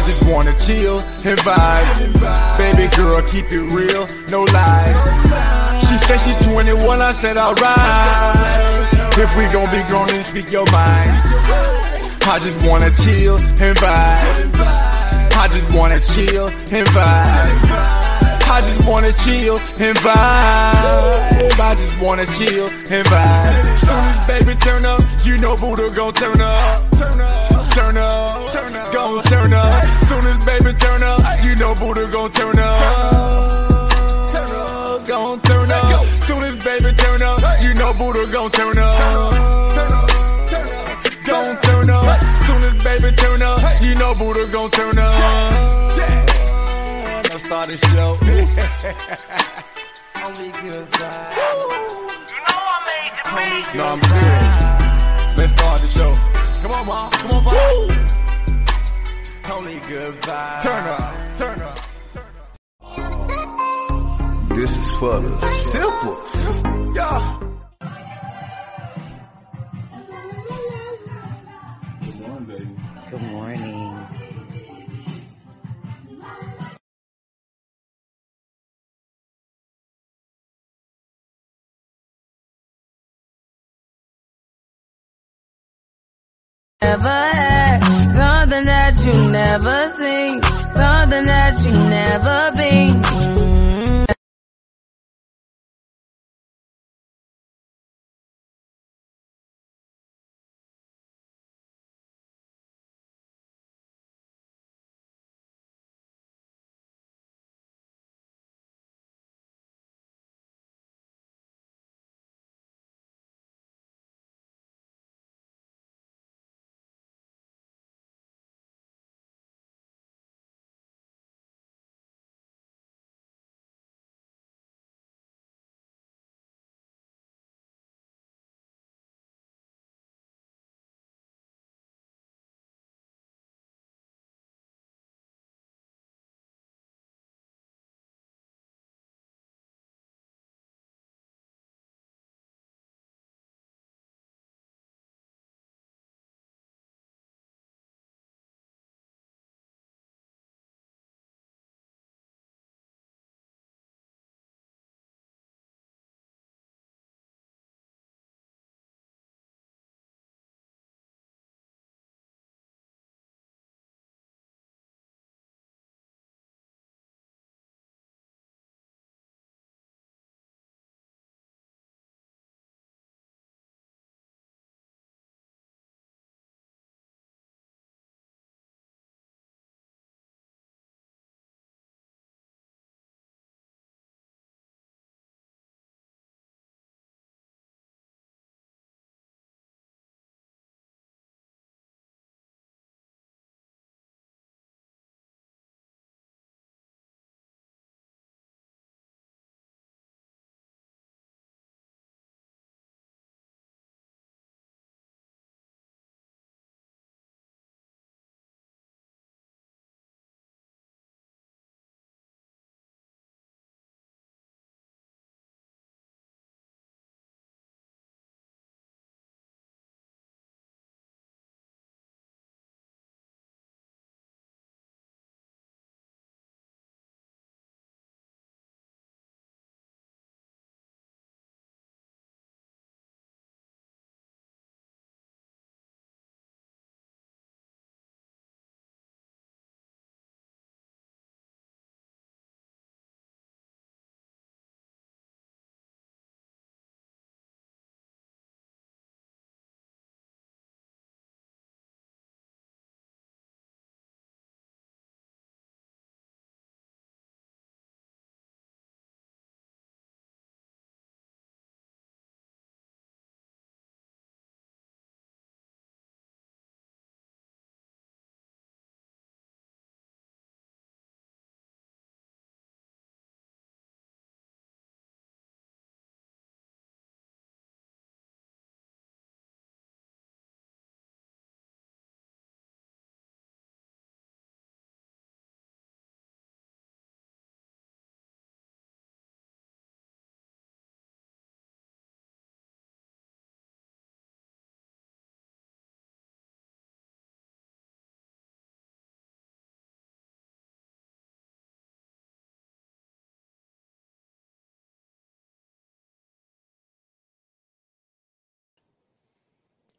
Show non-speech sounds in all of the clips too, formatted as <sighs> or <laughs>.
I just wanna chill and vibe. Baby girl, keep it real, no lies. She said she's 21, I said alright. If we gon' be grown and speak your mind. I just wanna chill and vibe. I just wanna chill and vibe. I just wanna chill and vibe. I just wanna chill and vibe. Soon as baby turn up, you know Buddha gon' turn up. Turn up, turn up, turn up, gon' turn up. Soon as baby turn up, you know Buddha gon' turn up. Turn up, gon' turn up. Soon as baby turn up, you know Buddha gon' turn up. Gon' turn up. Go turn up. Soon as baby turn up, you know Buddha gon' turn up. Let's start the show. <laughs> Only good vibes. No, I'm serious. Let's start the show. Come on, mom. Come on, mom. Only good vibes. Turn up. Turn up. This is for the simplest. Yeah. Never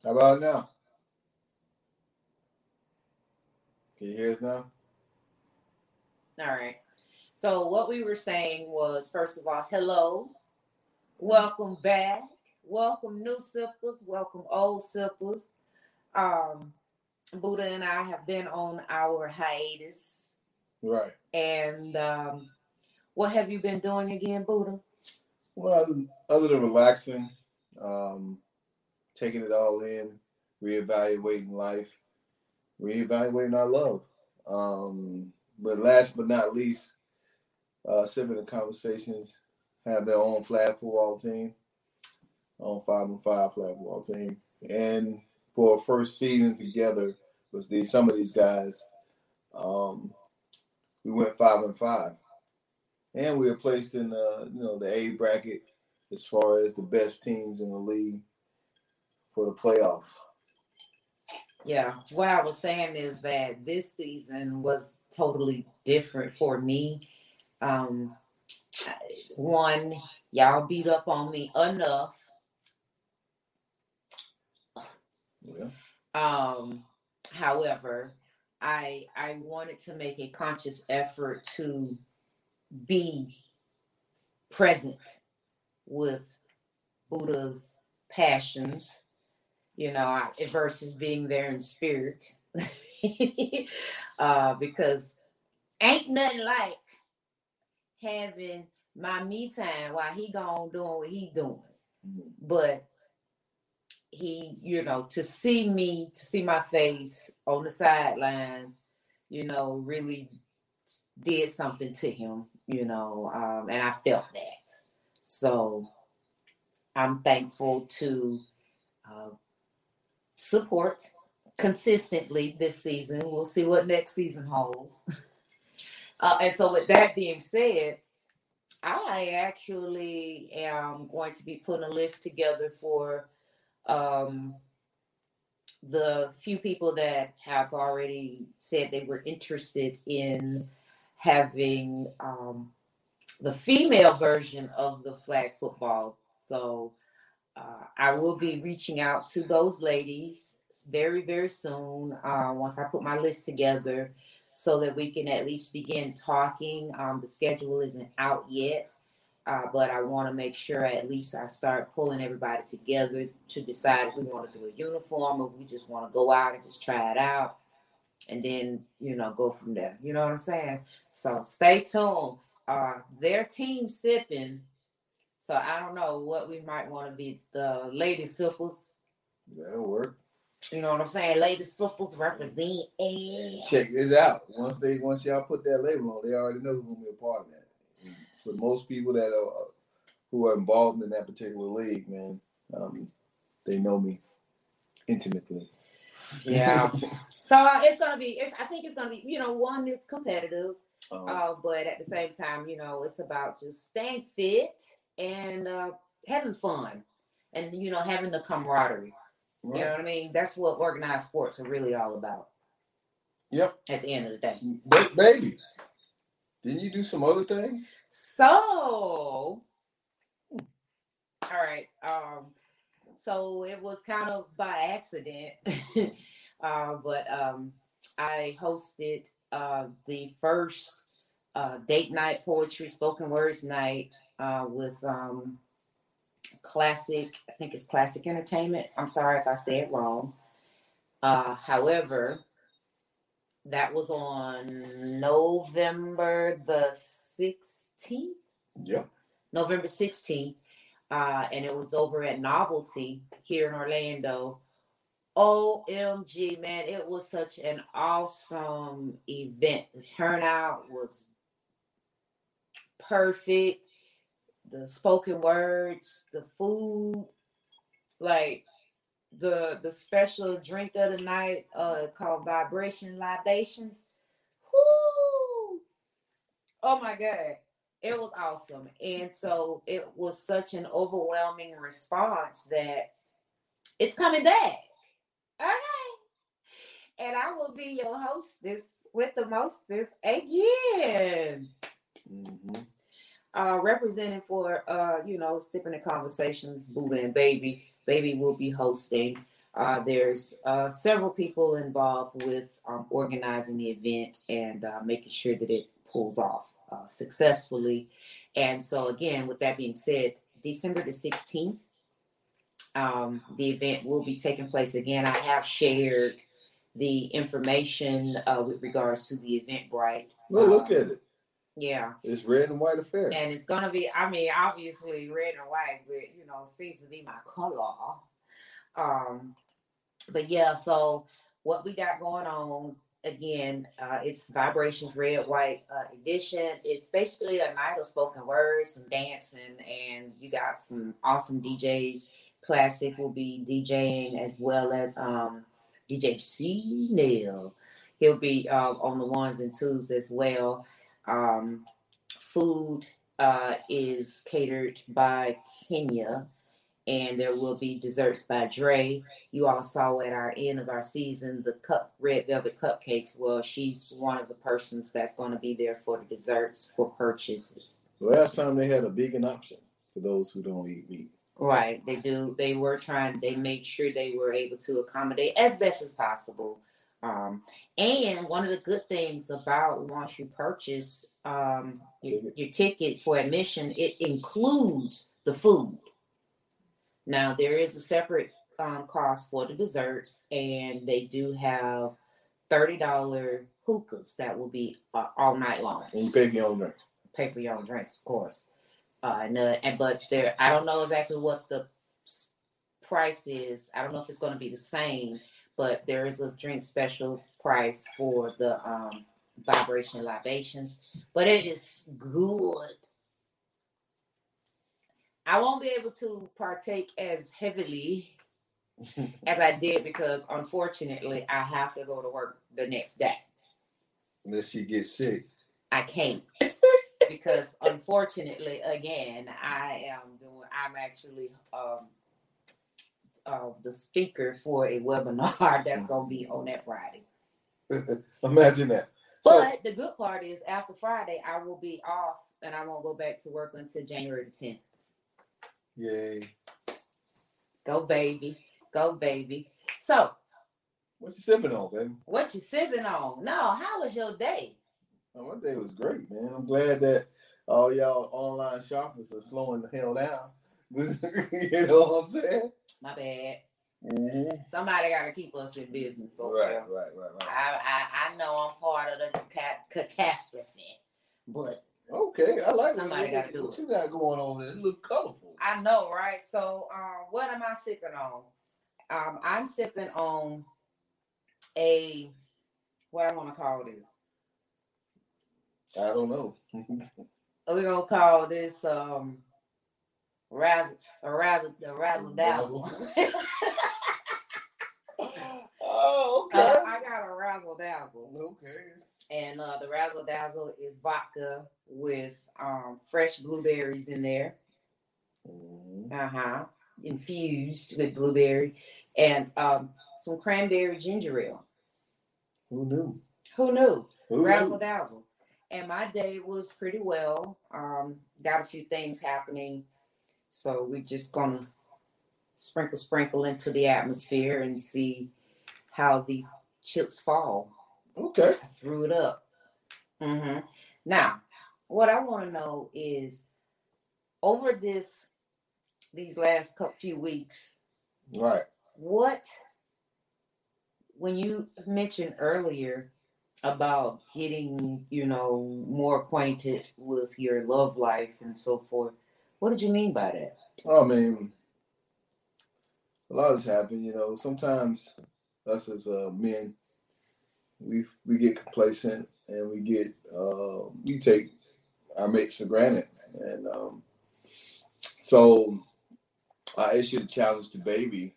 How about now? Can you hear us now? All right. So what we were saying was, first of all, hello, welcome back, welcome new sippers, welcome old sippers. Um, Buddha and I have been on our hiatus, Right. and um, what have you been doing again, Buddha? Well, other, other than relaxing, um, taking it all in, reevaluating life, reevaluating our love. Um, but last but not least, uh, and Conversations have their own flag football team, on five and five flag football team, and for a first season together with these some of these guys, um, we went five and five. And we were placed in the you know the A bracket as far as the best teams in the league for the playoffs. Yeah, what I was saying is that this season was totally different for me. Um, one, y'all beat up on me enough. Yeah. Um, however, I I wanted to make a conscious effort to be present with Buddha's passions, you know, I- versus being there in spirit. <laughs> uh, because ain't nothing like having my me time while he gone doing what he doing. Mhm. But he, you know, to see me, to see my face on the sidelines, you know, really did something to him, you know, um, and I felt that. So I'm thankful to uh, support consistently this season. We'll see what next season holds. <laughs> uh, and so, with that being said, I actually am going to be putting a list together for um, the few people that have already said they were interested in having um, the female version of the flag football. So uh, I will be reaching out to those ladies very, very soon uh, once I put my list together so that we can at least begin talking. Um, the schedule isn't out yet. Uh, but I want to make sure at least I start pulling everybody together to decide if we want to do a uniform or if we just want to go out and just try it out and then, you know, go from there. You know what I'm saying? So stay tuned. Uh, their team sipping. So I don't know what we might want to be the lady sippers. That'll work. You know what I'm saying? Lady sippers represent. Check this out. Once they once y'all put that label on, they already know who's gonna be a part of that. And for most people that are who are involved in that particular league, man, um, they know me intimately. Yeah. <laughs> so uh, it's gonna be. It's. I think it's gonna be. You know, one is competitive. Um, Uh, but at the same time, you know, it's about just staying fit and uh, having fun, and you know, having the camaraderie. You know what I mean? That's what organized sports are really all about. Yep. At the end of the day. But baby, didn't you do some other things? So, all right. Um, so it was kind of by accident, <laughs> uh, but um, I hosted uh, the first uh, date night poetry spoken words night uh, with um, classic. I think it's classic entertainment. I'm sorry if I say it wrong. Uh, however, that was on November the 16th. Yep. November 16th. Uh, and it was over at Novelty here in Orlando. OMG, man, it was such an awesome event. The turnout was perfect. The spoken words, the food, like the the special drink of the night uh called Vibration Libations. Whoo! Oh my god. It was awesome. And so it was such an overwhelming response that it's coming back. Okay. And I will be your hostess with the mostest again. Hmm Uh representing for uh, you know, sipping the conversations, Buddha and Baby. Baby will be hosting. Uh, there's uh, several people involved with um, organizing the event and uh, making sure that it pulls off uh, successfully. And so, again, with that being said, December the 16th, um, the event will be taking place again. I have shared the information uh, with regards to the Eventbrite. Well, look Um, at it. Yeah, It's red and white affair. and it's gonna be. I mean, obviously red and white, but you know, seems to be my <laughs> color. Um, but yeah, so what we got going on again? Uh, it's Vibrations Red White uh, Edition. It's basically a night of spoken words and dancing, and you got some awesome DJs. Classic will be DJing as well as um, DJ C Nail. He'll be uh, on the ones and twos as well. Um, food uh, is catered by Kenya, and there will be desserts by Dre. You all saw at our end of our season the cup red velvet cupcakes. Well, she's one of the persons that's going to be there for the desserts for purchases. Last time they had a vegan option for those who don't eat meat. Right, they do. They were trying. They made sure they were able to accommodate as best as possible. Um, and one of the good things about once you purchase um, your, your ticket for admission, it includes the food. Now there is a separate um, cost for the desserts, and they do have thirty dollar hookahs that will be uh, all night long And you pay for your own drink. pay for your own drinks, of course. Uh, and, uh, and but there, I don't know exactly what the price is. I don't know if it's going to be the same, but there is a drink special price for the um, vibration libations. But it is good. I won't be able to partake as heavily <laughs> as I did because unfortunately I have to go to work the next day. Unless you get sick. I can't <laughs> because unfortunately, again, I am doing. I'm actually um, uh, the speaker for a webinar <laughs> that's going to be on that Friday. <laughs> Imagine that. So, But the good part is, after Friday, I will be off and I won't go back to work until January the 10th. yay. Go baby, go baby. So, What you sipping on, baby? what you sipping on? No, how was your day? Oh, my day was great, man. I'm glad that all y'all online shoppers are slowing the hell down. <laughs> you know what I'm saying? My bad. Mm-hmm. Somebody got to keep us in business. Okay? Right, right, right, right. I, I I know I'm part of the cat- catastrophe, but Okay, I like Somebody what, gotta do what it. you got going on there. It look colorful. I know, right? So, um, what am I sipping on? Um, I'm sipping on a what I want to call this. I don't know. <laughs> We're gonna call this um, razzle, razzle, razzle dazzle. <laughs> oh, okay. Uh, I got a razzle dazzle. okay. And uh, the razzle dazzle is vodka with um, fresh blueberries in there. Mhm. Uh huh. Infused with blueberry and um, some cranberry ginger ale. Who knew? Who knew? Who Razzle knew? dazzle. And my day was pretty well. Um, got a few things happening. So we're just gonna sprinkle, sprinkle into the atmosphere and see how these chips fall. Okay. I threw it up. hmm Now, what I want to know is over this these last couple few weeks, Right. what when you mentioned earlier about getting, you know, more acquainted with your love life and so forth, what did you mean by that? I mean, a lot has happened. You know, sometimes us as uh, men, we we get complacent and we get uh, we take our mates for granted, and um, so I issued a challenge to Baby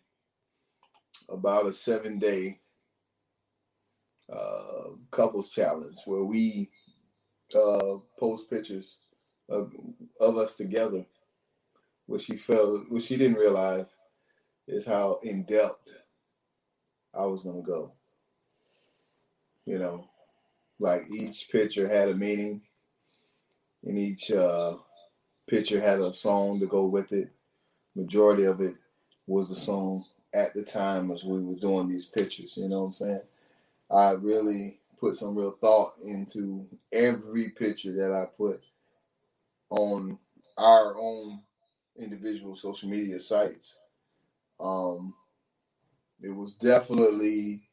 about a seven day uh, couples challenge where we uh, post pictures of, of us together what she felt, what she didn't realize is how in depth I was gonna go. You know, like each picture had a meaning, and each uh, picture had a song to go with it. Majority of it was the song at the time as we were doing these pictures. You know what I'm saying? I really put some real thought into every picture that I put on our own individual social media sites. Um, it was definitely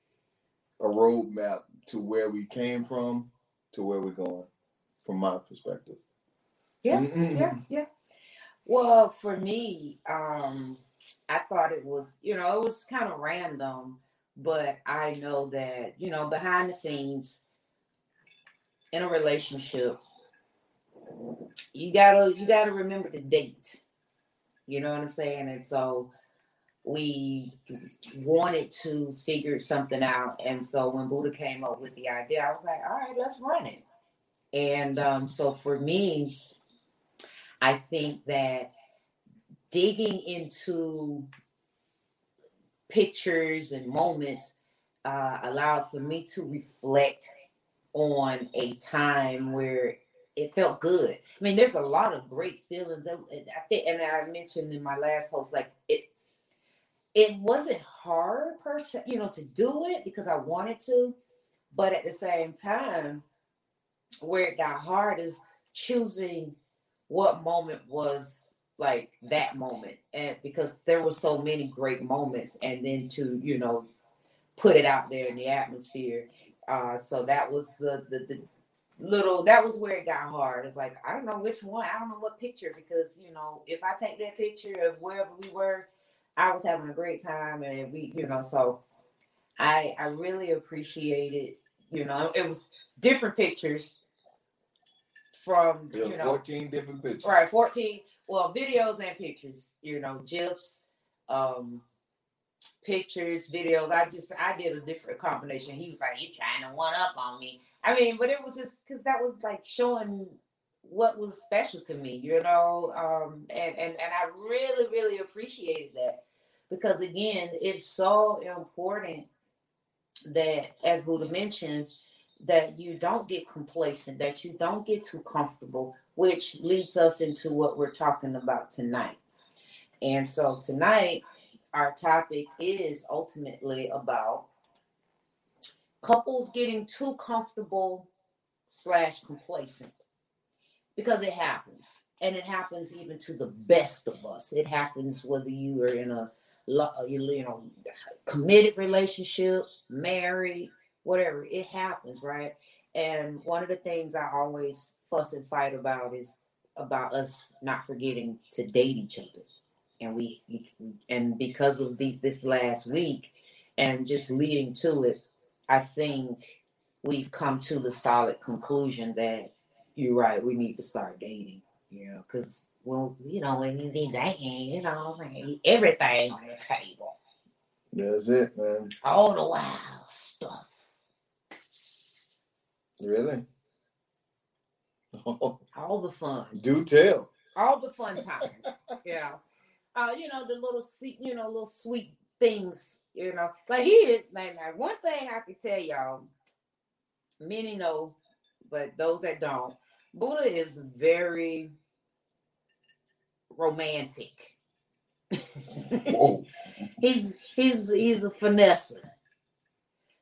a roadmap to where we came from to where we're going, from my perspective. Yeah, yeah, yeah. Well, for me, um, I thought it was, you know, it was kind of random, but I know that, you know, behind the scenes in a relationship, you gotta you gotta remember the date. You know what I'm saying? And so we wanted to figure something out. And so when Buddha came up with the idea, I was like, all right, let's run it. And um, so for me, I think that digging into pictures and moments uh, allowed for me to reflect on a time where it felt good. I mean, there's a lot of great feelings. I think, and I mentioned in my last post, like it, it wasn't hard per se, you know, to do it because I wanted to, but at the same time, where it got hard is choosing what moment was like that moment and because there were so many great moments and then to you know put it out there in the atmosphere uh so that was the the, the little that was where it got hard it's like i don't know which one i don't know what picture because you know if i take that picture of wherever we were i was having a great time and we you know so i i really appreciated you know it was different pictures from you know 14 different pictures. Right, 14. Well, videos and pictures, you know, GIFs, um, pictures, videos. I just I did a different combination. He was like, You trying to one up on me. I mean, but it was just because that was like showing what was special to me, you know. Um, and, and and I really, really appreciated that because again, it's so important that as Buddha mentioned, that you don't get complacent, that you don't get too comfortable, which leads us into what we're talking about tonight. And so tonight, our topic is ultimately about couples getting too comfortable slash complacent because it happens. And it happens even to the best of us. It happens whether you are in a you know committed relationship married whatever it happens right? And one of the things i always fuss and fight about is about us not forgetting to date each other. And we and because of these this last week and just leading to it i think we've come to the solid conclusion that you're right we need to start dating you know because well you know when you be dating you know like everything on the table That's it, man. all the wild stuff Really? <laughs> all the fun Do tell. all the fun times know uh you know the little you know little sweet things you know. Like he is like, like one thing i can tell y'all many know but those that don't buddha is very romantic. <laughs> He's he's he's a finesser.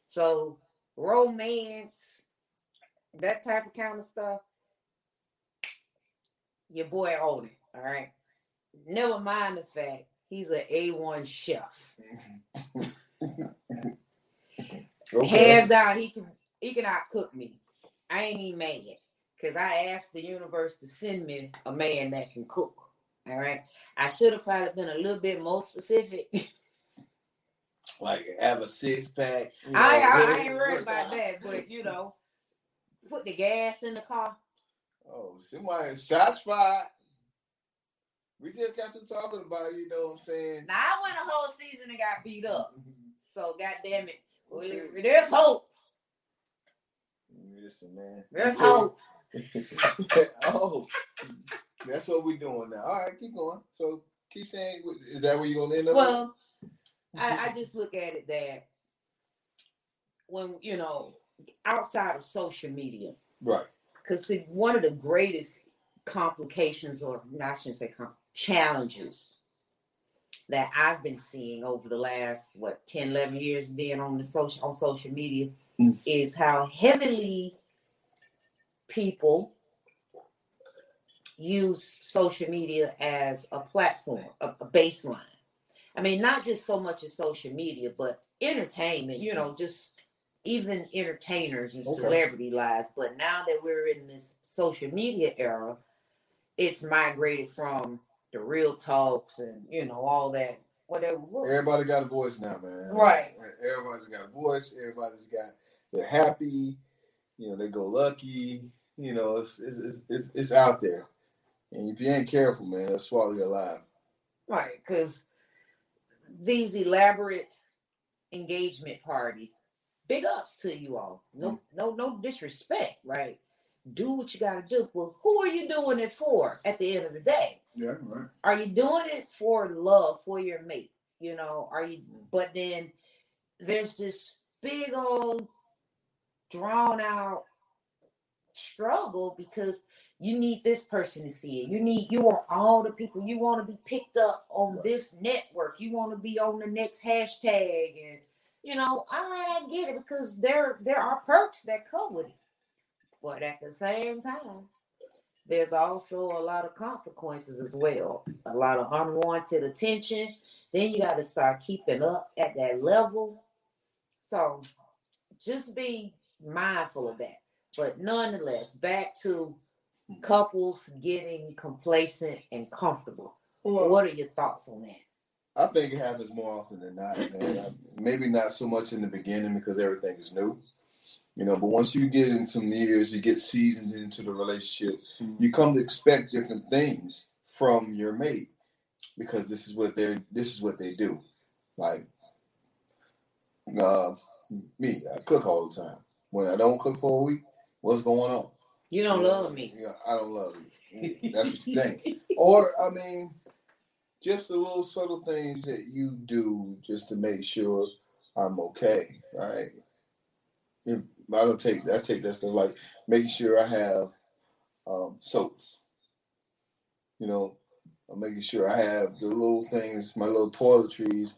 So romance that type of kind of stuff your boy own it all right? Never mind the fact he's an a1 chef <laughs> Okay. hands down he can he can out cook me i ain't even mad because i asked the universe to send me a man that can cook all right i should have probably been a little bit more specific <laughs> Like have a six pack. you I, know, I, I really ain't worried about that, but you know, put the gas in the car. Oh, somebody shots fired. We just got to talking about, it, you know what I'm saying? Now I went a whole season and got beat up, mm-hmm. so goddamn it, well, there's hope. Listen, man. There's hope. <laughs> oh, that's what we're doing now. All right, keep going. So keep saying, is that where you're gonna end up? Well, I, I just look at it that when you know outside of social media, right. because see, one of the greatest complications, or I shouldn't say com- challenges, that I've been seeing over the last what 10, 11 years being on the social on social media Mm. is how heavily people use social media as a platform, a, a baseline. I mean, not just so much as social media, but entertainment, you know, just even entertainers and Okay. celebrity lives. But now that we're in this social media era, it's migrated from the real talks and you know all that whatever. Everybody got a voice now, man. Right. Everybody's got a voice. Everybody's got they're happy. You know, they go lucky. You know, it's it's it's, it's, it's out there. And if you ain't careful, man, it'll swallow you alive. Right, because these elaborate engagement parties, big ups to you all. No, mm. no, no disrespect, right? Do what you gotta do. Well, who are you doing it for at the end of the day? Yeah, right. Are you doing it for love for your mate? You know, are you mm-hmm. but then there's this big old drawn out struggle because you need this person to see it. You need you want all the people you want to be picked up on Right. this network. You want to be on the next hashtag and you know, all right, I get it because there there are perks that come with it. But at the same time, there's also a lot of consequences as well. A lot of unwanted attention. Then you got to start keeping up at that level. So just be mindful of that. But nonetheless, back to couples getting complacent and comfortable. Well, What are your thoughts on that? I think it happens more often than not, man. Maybe not so much in the beginning because everything is new. You know, but once you get in some years, you get seasoned into the relationship, you come to expect different things from your mate because this is what they're this is what they do. Like uh me, I cook all the time. When I don't cook for a week, what's going on? You don't love me. Yeah, I don't love you. <laughs> That's what you think. Or I mean, just the little subtle things that you do just to make sure I'm okay, right? If I don't take I take that stuff like making sure I have um, soap. You know, I'm making sure I have the little things, my little toiletries,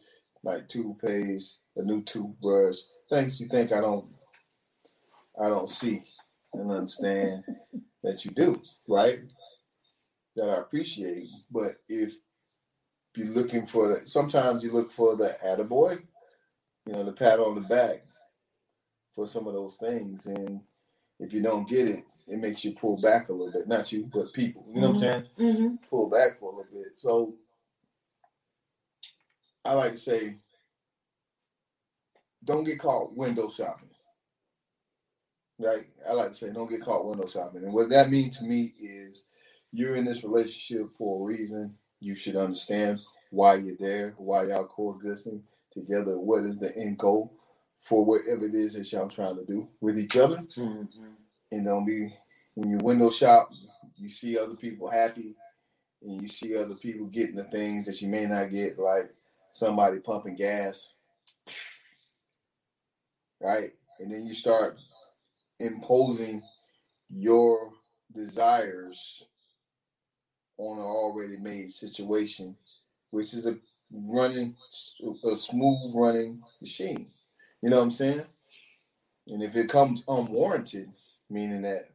like toothpaste, a new toothbrush, things you think I don't I don't see and understand that you do, right? That I appreciate. But if you're looking for that, sometimes you look for the attaboy, you know, the pat on the back for some of those things. And if you don't get it, it makes you pull back a little bit. Not you, but people. You know what I'm saying? Mm-hmm. Pull back for a little bit. So I like to say, don't get caught window shopping. Right? I like to say, don't get caught window shopping. And what that means to me is you're in this relationship for a reason. You should understand why you're there, why y'all coexisting together. What is the end goal for whatever it is that y'all trying to do with each other? Mm-hmm. And don't be when you window shop, you see other people happy, and you see other people getting the things that you may not get, like somebody pumping gas, right? And then you start imposing your desires on an already made situation, which is a running, a smooth running machine. You know what I'm saying? And if it comes unwarranted, meaning that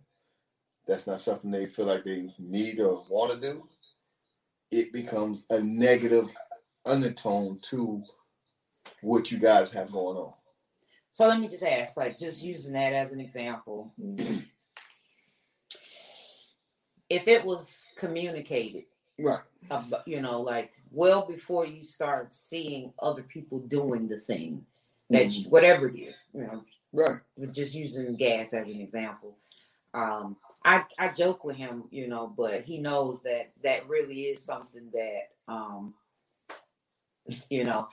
that's not something they feel like they need or want to do, it becomes a negative undertone to what you guys have going on. So let me just ask, like, just using that as an example, mm-hmm. if it was communicated, Right. ab- you know, like well before you start seeing other people doing the thing that you, whatever it is, you know, Right. we're just using gas as an example. Um, I I joke with him, you know, but he knows that that really is something that, um, you know,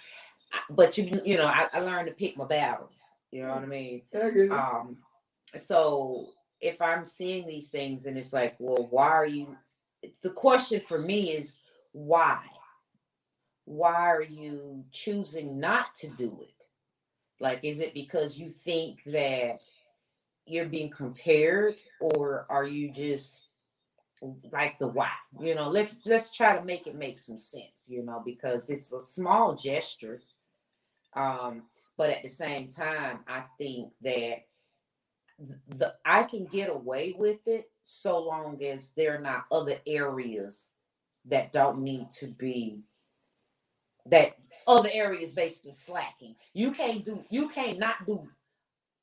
but you you know, I, I learned to pick my battles. You know what I mean? I. Um, so if I'm seeing these things and it's like, well, why are you? The question for me is why? Why are you choosing not to do it? Like, is it because you think that you're being compared, or are you just like the why. You know, let's let's try to make it make some sense. You know, because it's a small gesture, um, but at the same time, I think that the I can get away with it so long as there are not other areas that don't need to be that other areas basically slacking. You can't do you can't not do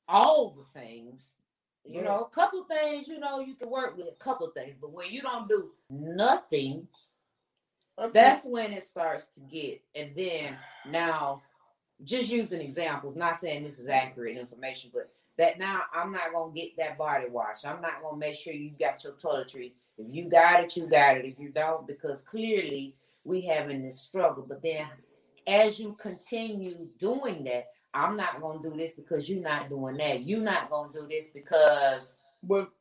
all the things. You Right. know, a couple of things, you know, you can work with a couple of things, but when you don't do nothing, think- that's when it starts to get and then now just using examples not saying this is accurate information but that now i'm not gonna get that body wash i'm not gonna make sure you got your toiletries if you got it you got it if you don't because clearly we having this struggle but then as you continue doing that i'm not gonna do this because you're not doing that. You're not gonna do this because but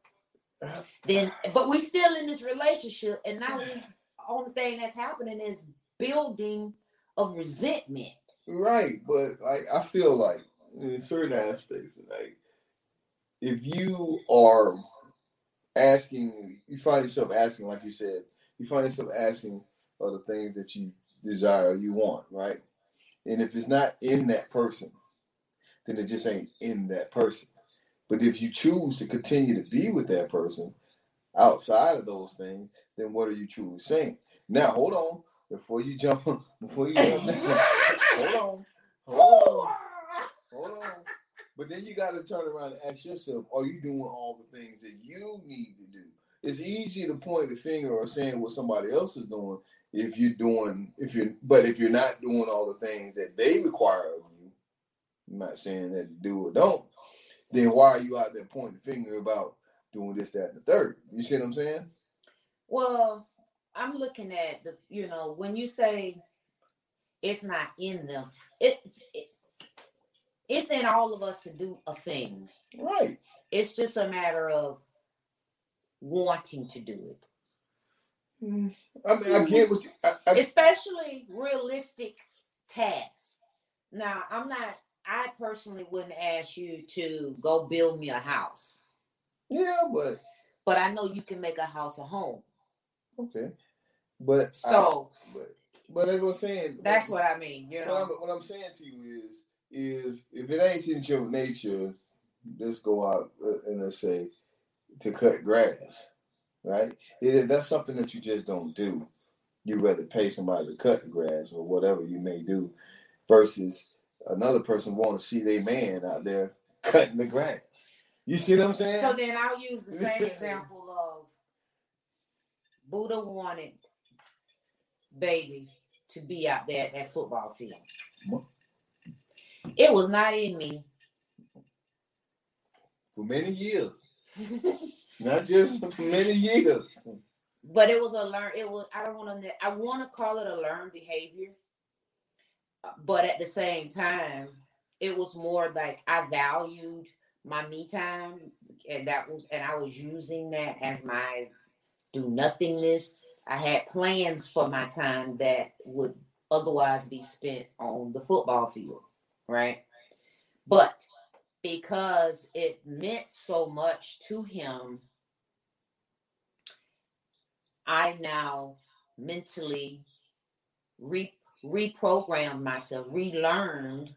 then but we still in this relationship and now <sighs> the only thing that's happening is building of resentment. Right, but like I feel like in certain aspects, like if you are asking, you find yourself asking, like you said, you find yourself asking for the things that you desire, you want, right? And if it's not in that person, then it just ain't in that person. But if you choose to continue to be with that person outside of those things, then what are you truly saying? Now, hold on, before you jump, <laughs> before you jump, hold on, hold on, hold on. But then you got to turn around and ask yourself: Are you doing all the things that you need to do? It's easy to point the finger or saying what somebody else is doing if you're doing if you're, but if you're not doing all the things that they require of you, I'm not saying that you do or don't. Then why are you out there pointing the finger about doing this, that, and the third? You see what I'm saying? well i'm looking at the you know when you say it's not in them it, it it's in all of us to do a thing Right. it's just a matter of wanting to do it Mm, I mean, I get what you. I, I, especially realistic tasks. Now, I'm not. I personally wouldn't ask you to go build me a house, yeah, but but I know you can make a house a home. okay. But I- So but but as I'm saying, that's what I mean. You What I'm, know, what I'm saying to you is, is if it ain't in your nature, just go out uh, and let's say to cut grass, right? It, that's something that you just don't do. You rather pay somebody to cut the grass or whatever you may do, versus another person want to see their man out there cutting the grass. You see what I'm saying? so then I'll use the same <laughs> example of Buddha wanted baby to be out there at that football field. It was not in me. for many years, <laughs> not just many years. but it was a learn it was i don't want to i want to call it a learned behavior but at the same time it was more like i valued my me time and that was and i was using that as my do nothingness i had plans for my time that would otherwise be spent on the football field right but because it meant so much to him I now mentally re- reprogrammed myself, relearned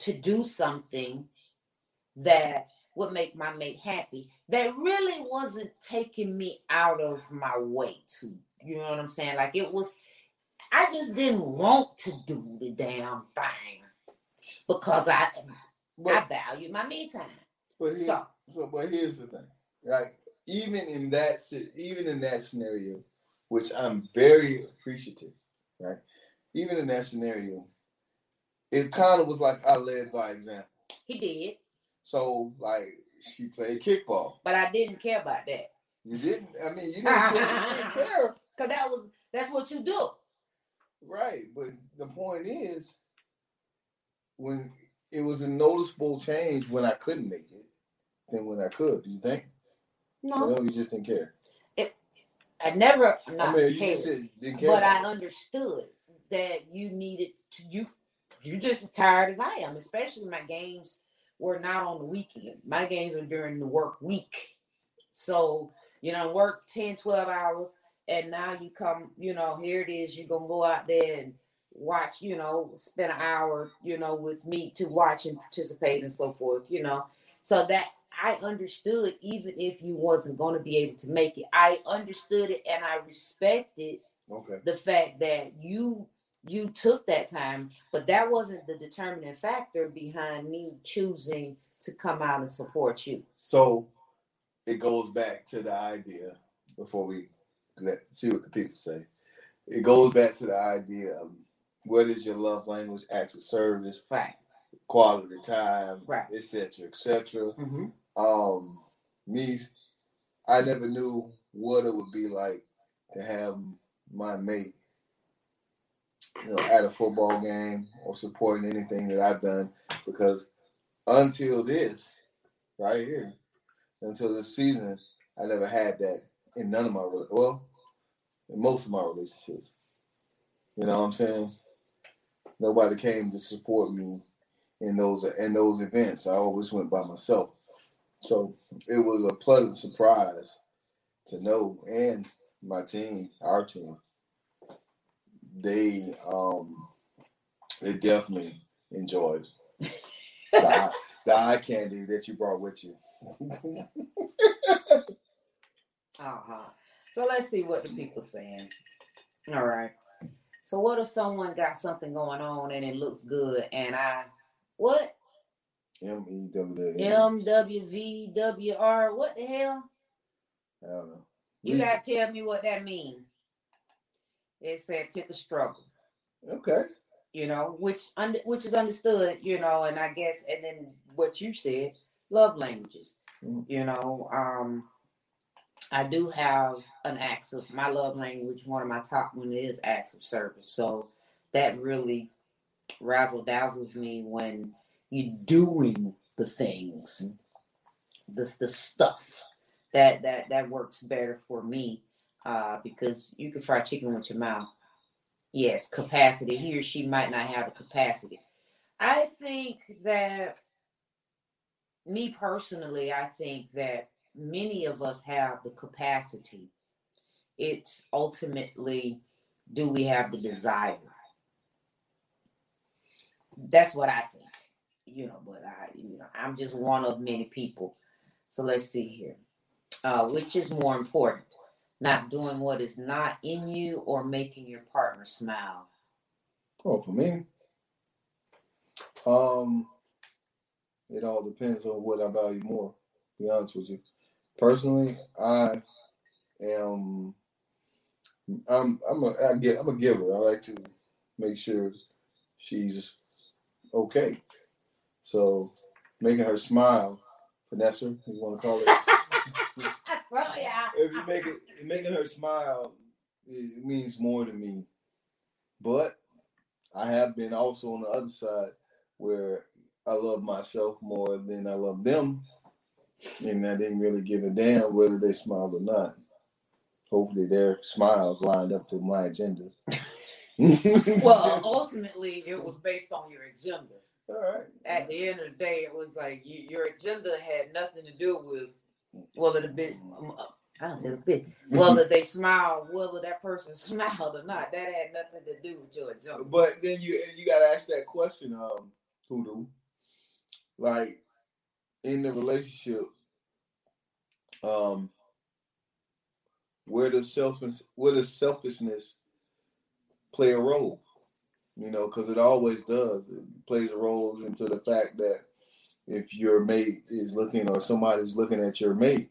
to do something that would make my mate happy. That really wasn't taking me out of my way to, you know what I'm saying? Like it was, I just didn't want to do the damn thing because I I value my me time. but, here, So so, but here's the thing, right? Even in that, even in that scenario, which I'm very appreciative, right? Even in that scenario, it kind of was like I led by example. he did, So, like, she played kickball. but I didn't care about that. You didn't. I mean, you didn't care. You didn't <laughs> care, Cause that was that's what you do. right? But the point is, when it was a noticeable change when I couldn't make it than when I could. Do you think? No, No, you just didn't care. It, I never I not mean, you cared, didn't care. but I understood that you needed to you you just as tired as I am. Especially my games were not on the weekend. My games were during the work week. So You know, work 10, 12 hours, and now you come, you know, here it is, you're gonna go out there and watch, you know, spend an hour, you know, with me to watch and participate and so forth, you know. So that I understood even if you wasn't going to be able to make it. I understood it and I respected Okay. the fact that you you took that time, but that wasn't the determining factor behind me choosing to come out and support you. So it goes back to the idea before we let see what the people say. It goes back to the idea of what is your love language, acts of service, Right. quality time, Right. etc., etc. Mm-hmm. Um, me, I never knew what it would be like to have my mate, you know, at a football game or supporting anything that I've done because until this, right here, until this season, I never had that in none of my well, in most of my relationships. You know what I'm saying? Nobody came to support me in those in those events. I always went by myself. So it was a pleasant surprise to know, and my team, our team, they um they definitely enjoyed the, <laughs> eye, the eye candy that you brought with you. <laughs> Uh-huh. So let's see what the people saying. All right. So what if someone got something going on and it looks good and I what? M E W. M W V W R what the hell? I don't know. You We- gotta tell me what that means. It said pick a struggle, Okay. you know, which under which is understood, you know, and I guess and then what you said, love languages. Mhm. You know, um I do have an acts of my love language, one of my top one is acts of service. So that really razzle dazzles me when you're doing the things, the the stuff that that that works better for me uh, because you can fry chicken with your mouth. Yes, capacity. He or she might not have the capacity. I think that me personally, I think that many of us have the capacity. It's ultimately, do we have the desire? That's what I think. You know, but I, you know, I'm just one of many people. So let's see here. Uh, which is more important? Not doing what is not in you or making your partner smile. Oh, for me, um, it all depends on what I value more. Be honest with you, personally, I am. I'm. I'm a. I get. I'm a giver. I like to make sure she's okay. So, making her smile, Vanessa, you want to call it? <laughs> I told ya. if you make it making her smile it means more to me but i have been also on the other side where i love myself more than i love them and i didn't really give a damn whether they smiled or not hopefully their smiles lined up to my agenda <laughs> Well, <laughs> ultimately, it was based on your agenda. All right At the end of the day, it was like you, your agenda had nothing to do with whether the bit. I don't say the bit. Whether they smiled, whether that person <laughs> smiled or not, that had nothing to do with your agenda. But then you you gotta ask that question, um, Hoodoo. Like in the relationship, um, where does selfish where does selfishness play a role? You know, because it always does. It plays a role into the fact that if your mate is looking or somebody's looking at your mate,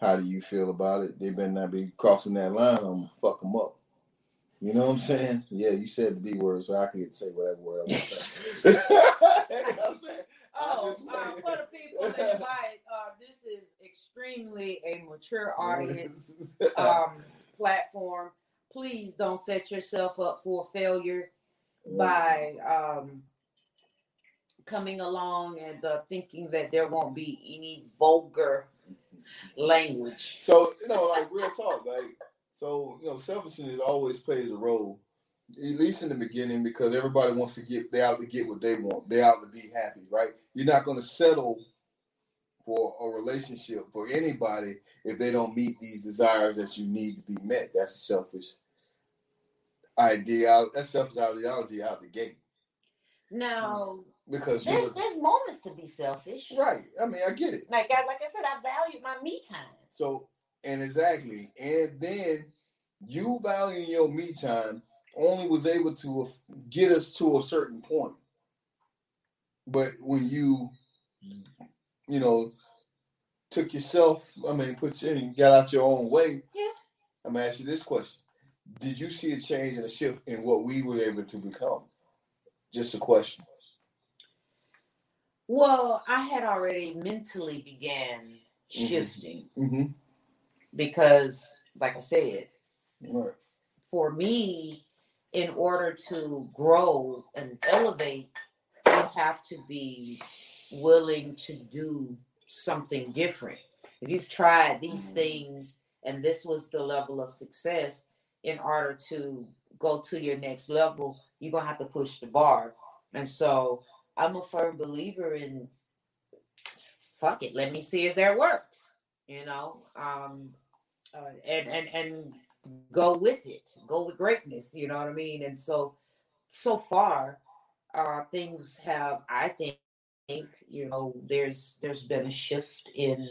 how do you feel about it? They better not be crossing that line. I'm fuck them up. You know what I'm saying? Yeah, you said the B word, so I can get to say whatever word I want to <laughs> say. <laughs> you know what I'm saying? Oh, uh, for the people <laughs> it, uh, this is extremely a mature audience um, platform. Please don't set yourself up for failure by um, coming along and uh, thinking that there won't be any vulgar language. So you know, like real talk, like so you know, selfishness always plays a role, at least in the beginning, because everybody wants to get they out to get what they want. They out to be happy, right? You're not going to settle for a relationship for anybody if they don't meet these desires that you need to be met. That's a selfish idea. That's selfish ideology out the gate Now, because there's there's moments to be selfish. right. I mean, I get it. Like I like I said, I value my me time. So, and exactly, and then you valuing your me time only was able to get us to a certain point. But when you, you know, took yourself, I mean, put you and got out your own way. Yeah. I'm gonna ask you this question: Did you see a change and a shift in what we were able to become? Just a question. Well, I had already mentally began Mhm. shifting Mm-hmm. because, like I said, Right. for me, in order to grow and elevate, you have to be willing to do something different. If you've tried these Mhm. things and this was the level of success, in order to go to your next level, you're gonna have to push the bar. And so I'm a firm believer in fuck it, let me see if that works. You know, um, uh, and and and go with it, go with greatness. You know what I mean? And so, so far, uh, things have, I think, you know, there's there's been a shift in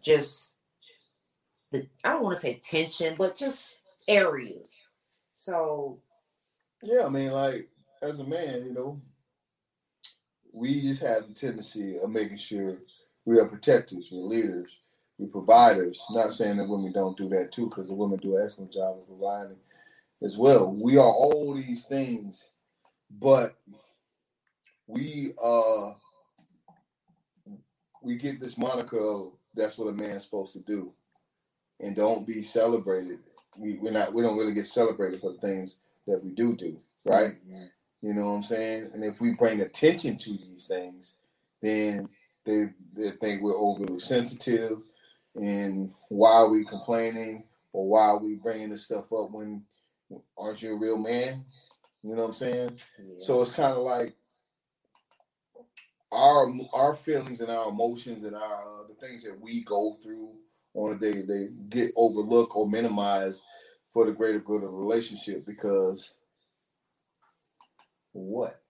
just the I don't want to say tension, but just areas. So Yeah, I mean, like as a man, you know, we just have the tendency of making sure we are protectors, we're leaders, we're providers. Not saying that women don't do that too, because the women do an excellent job of providing as well. We are all these things, but we uh we get this moniker of that's what a man's supposed to do, and don't be celebrated. We we're not we don't really get celebrated for the things that we do do, right? You know what I'm saying? And if we bring attention to these things, then they they think we're overly sensitive. And why are we complaining or why are we bringing this stuff up when aren't you a real man? You know what I'm saying? So it's kind of like our our feelings and our emotions and our uh, the things that we go through on a day to day get overlooked or minimized for the greater good of a relationship because what?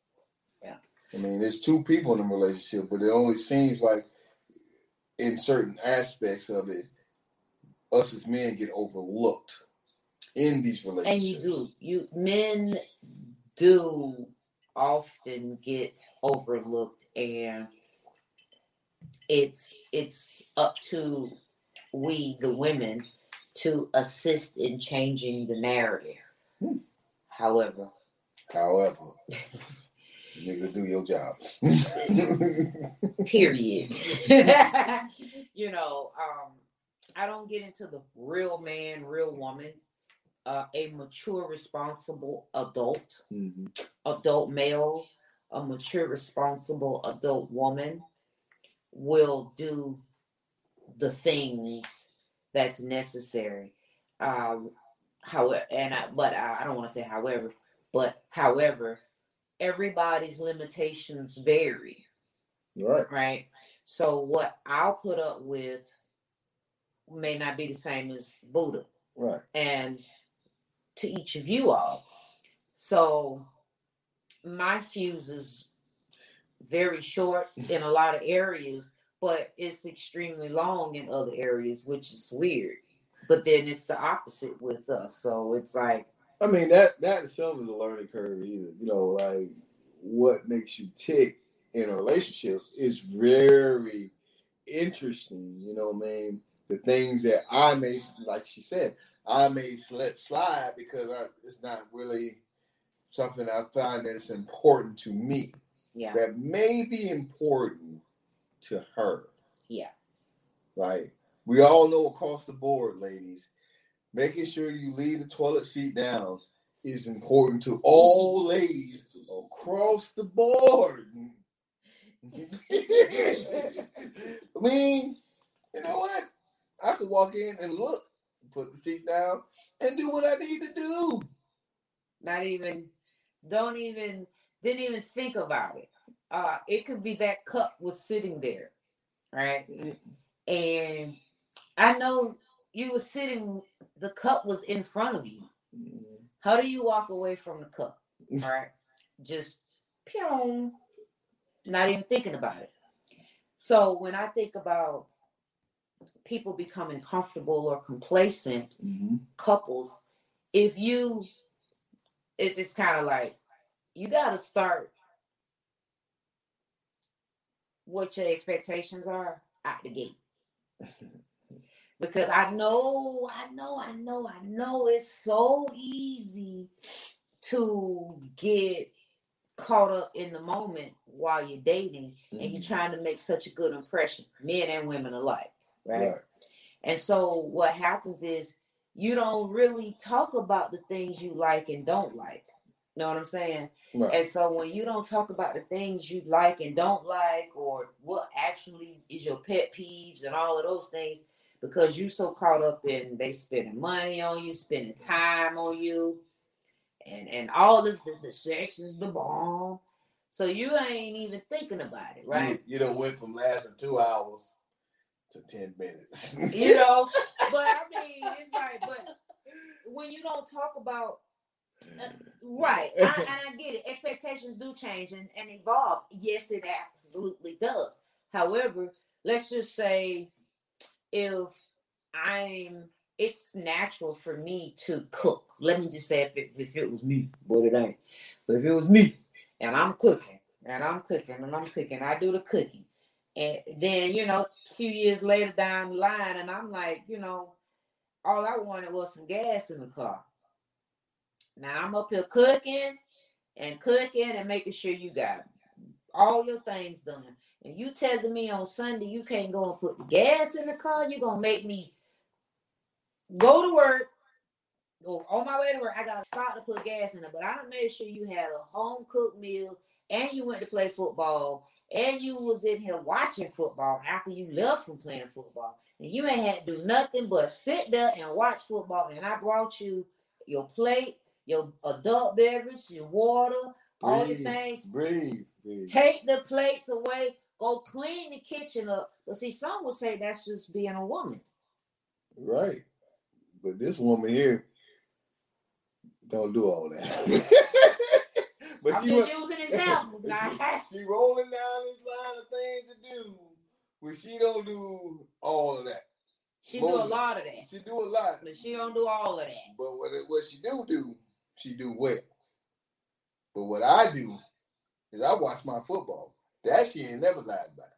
Yeah. I mean, there's two people in a relationship, but it only seems like in certain aspects of it, us as men get overlooked in these relationships. and you do you men do often get overlooked and it's it's up to we the women to assist in changing the narrative Hmm. however However, <laughs> nigga, do your job. period <laughs> you know um i don't get into the real man real woman uh, a mature responsible adult Mhm. adult male, a mature, responsible adult woman will do the things that's necessary. Um, however, and I, but I, I don't want to say however, but however, everybody's limitations vary, Right. right? So what I'll put up with may not be the same as Buddha Right. and to each of you all. So my fuse is very short in a lot of areas, but it's extremely long in other areas, which is weird. But then it's the opposite with us. So it's like, I mean that that itself is a learning curve either. You know, like what makes you tick in a relationship is very interesting. You know what I mean? The things that I may like she said, I may let slide because I, it's not really something I find that it's important to me. yeah, That may be important to her. Yeah. Like we all know across the board, ladies, making sure you leave the toilet seat down is important to all ladies across the board. <laughs> I mean, you know what? I could walk in and look, put the seat down, and do what I need to do. not even, don't even, didn't even think about it. Uh, it could be that cup was sitting there, right? And I know you were sitting, the cup was in front of you. How do you walk away from the cup? <laughs> Right? Just pew, not even thinking about it. So when I think about people becoming comfortable or complacent, Mhm. couples, if you, it- it's kind of like you got to start what your expectations are out the gate. <laughs> Because I know, I know, I know, I know it's so easy to get caught up in the moment while you're dating and you're mm-hmm. trying to make such a good impression, men and women alike, right? Right. And so what happens is you don't really talk about the things you like and don't like. Know what I'm saying? Right. And so when you don't talk about the things you like and don't like, or what actually is your pet peeves and all of those things, because you so caught up in they spending money on you, spending time on you, and and all this the, the sex is the bomb. So you ain't even thinking about it, right? You, you done went from lasting two hours to ten minutes. you know <laughs> but i mean it's like but when you don't talk about uh, right. I, <laughs> and i get it. Expectations do change and, and evolve. Yes it absolutely does. However let's just say if i'm it's natural for me to cook. Let me just say if it, if it was me but it ain't. But if it was me and i'm cooking and i'm cooking and i'm cooking i do the cooking. And then, you know, a few years later down the line, and I'm like, you know, all I wanted was some gas in the car. Now I'm up here cooking and cooking and making sure you got all your things done. And you telling me on Sunday you can't go and put gas in the car, you're gonna make me go to work, go on my way to work. I gotta stop to put gas in it. But I made sure you had a home cooked meal and you went to play football and you was in here watching football after you left from playing football, and you ain't had to do nothing but sit there and watch football. And I brought you your plate, your adult beverage, your water, all your things. Breathe. breathe. Take the plates away. Go clean the kitchen up. But see, some would say that's just being a woman. Right. But this woman here don't do all that. <laughs> but I'm she, just wa- using <laughs> examples. she, she rolling down this line of things to do, but she don't do all of that. she do a lot of that, She do a lot, but she don't do all of that. but what what she do do, she do well. But what I do is I watch my football. That she ain't never lied about.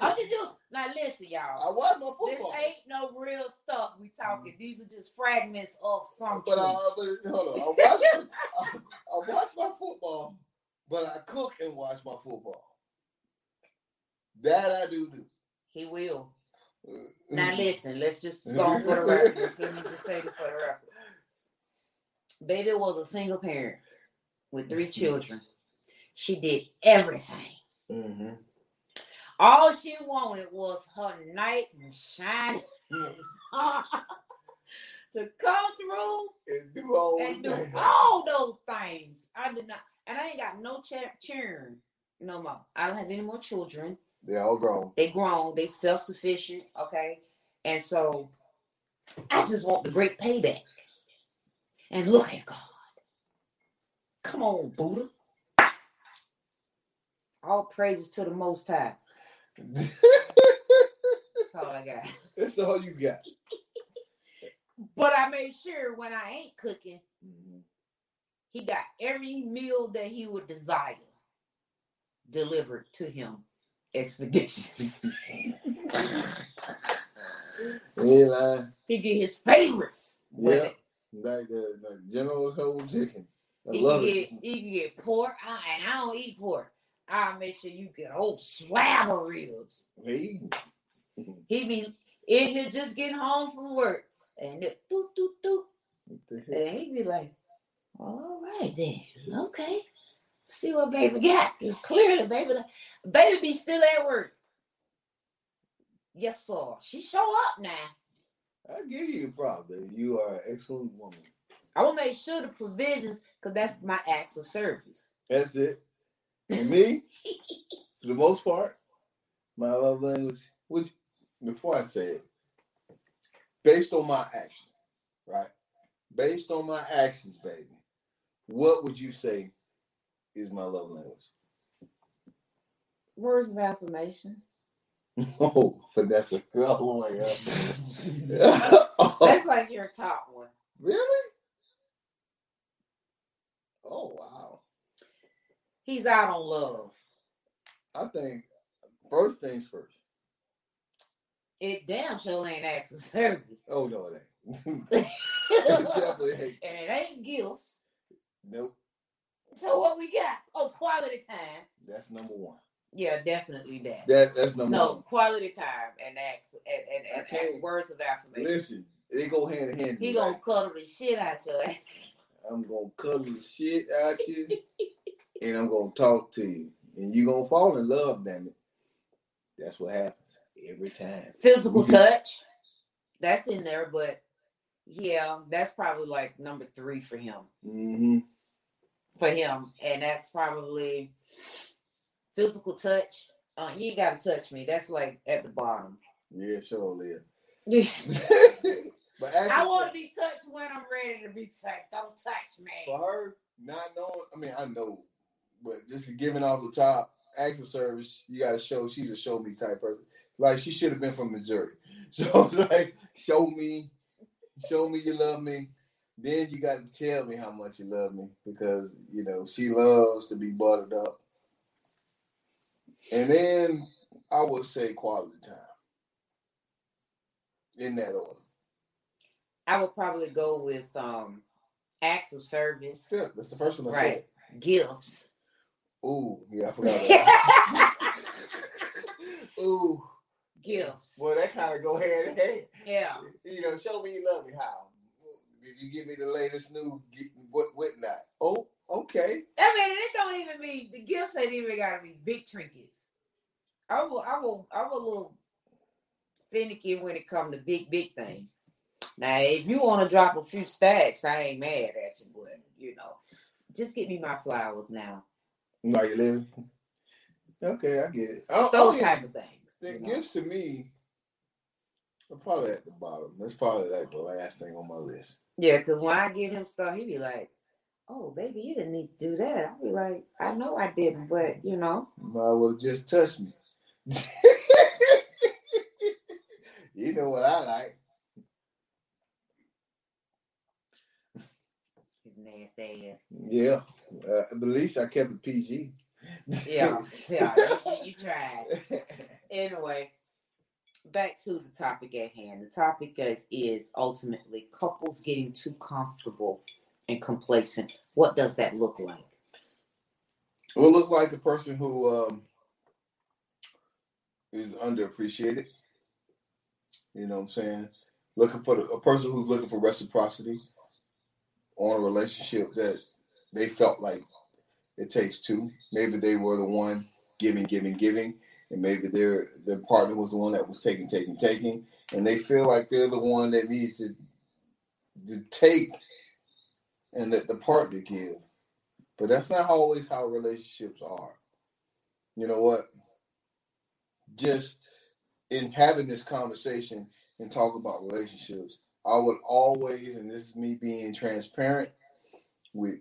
I'm just you. Now listen, y'all. I watch my football. This ain't no real stuff we talking. These are just fragments of some But, I, truths. but hold on, I <laughs> watch, I, I watch my football, but I cook and watch my football. That I do do. He will. Uh, Now <laughs> listen, let's just go on for the record. Let me just say it for the record. Baby was a single parent with three children. She did everything. Mhm. All she wanted was her knight and shine <laughs> to come through And do all and do all those things. I did not, and I ain't got no ch- children no more. I don't have any more children. They all grown. They grown. They self sufficient. Okay, and so I just want the great payback. And look at God. Come on, Buddha. All praises to the Most High. That's all I got. <laughs> That's all you got. But I made sure when I ain't cooking, Mhm. he got every meal that he would desire delivered to him expeditiously. You ain't lying. he get his favorites. Yeah. Like the like General Whole Chicken. I love can it. get he can get pork, I, and I don't eat pork. I'll make sure you get a whole slab of ribs. Hey. He be in here just getting home from work, and it, doot doot doot, and he be like, "All right then, okay." See what baby got? Because clearly, baby, baby be still at work. Yes, sir. She show up now. I give you the prop, baby. You are an excellent woman. I will make sure the provisions, because that's my acts of service. That's it. And me, for the most part, My love language. Which before I say it, based on my action, right? Based on my actions, baby, what would you say is my love language? Words of affirmation. Oh, Vanessa, oh my god. Oh, That's like your top one. really? Oh wow. He's out on love. I think first things first. It damn sure ain't acts of service. Oh no, it ain't. <laughs> it <laughs> definitely ain't. And it ain't gifts. Nope. So what we got? Oh, quality time. That's number one. Yeah, definitely that. That that's number no, one. quality time and acts and, and, and, and words of affirmation. Listen, they go hand in hand. He gonna right? cuddle the shit out your ass. I'm gonna cuddle the shit out you, and I'm gonna talk to you, and you gonna fall in love. Damn it, that's what happens every time. Physical <laughs> touch. That's in there, but yeah, that's probably like number three for him. Mm-hmm. For him. And that's probably physical touch. Uh, you ain't gotta touch me. That's like at the bottom. Yeah, sure, Leah. <laughs> I but actually, want to be touched when I'm ready to be touched. Don't touch me. for her not knowing. I mean, I know, but just giving off the top, active service, you got to show she's a show me type person. Like she should have been from Missouri. <laughs> So like, show me, show me you love me. Then you got to tell me how much you love me because you know she loves to be buttered up. And then I would say quality time. In that order. I would probably go with um acts of service, Yeah, that's the first one I Right. gifts. said. Ooh, yeah, I forgot that. <laughs> Ooh, gifts. well, that kind of go hand in hand. Yeah. You know, show me you love me. How? Did you give me the latest new what whatnot? Oh, okay. I mean, it don't even mean the gifts ain't even gotta be big trinkets. I will, I will, I'm a little finicky when it comes to big, big things. Now, if you want to drop a few stacks, I ain't mad at you, but you know, just get me my flowers now. Are you living? Okay, I get it. Oh, Those oh, yeah. type of things. The you know. gifts to me are probably at the bottom. That's probably like the last thing on my list. Yeah, because when I get him stuff, he be like, "Oh, baby, you didn't need to do that." I'll be like, "I know I didn't, but you know." I would have just touched me. <laughs> you know what I like. His nasty ass. Yeah, uh, at least I kept it PG. Yeah, <laughs> yeah, you, you tried. Anyway, back to the topic at hand. The topic is, is ultimately couples getting too comfortable and complacent. What does that look like? Well, look like a person who um, is underappreciated. You know what I'm saying? Looking for the, a person who's looking for reciprocity on a relationship that they felt like it takes two. Maybe they were the one giving, giving, giving, and maybe their their partner was the one that was taking, taking, taking, and they feel like they're the one that needs to to take and let the partner give. But that's not always how relationships are. You know what? Just in having this conversation and talk about relationships, I would always, and this is me being transparent with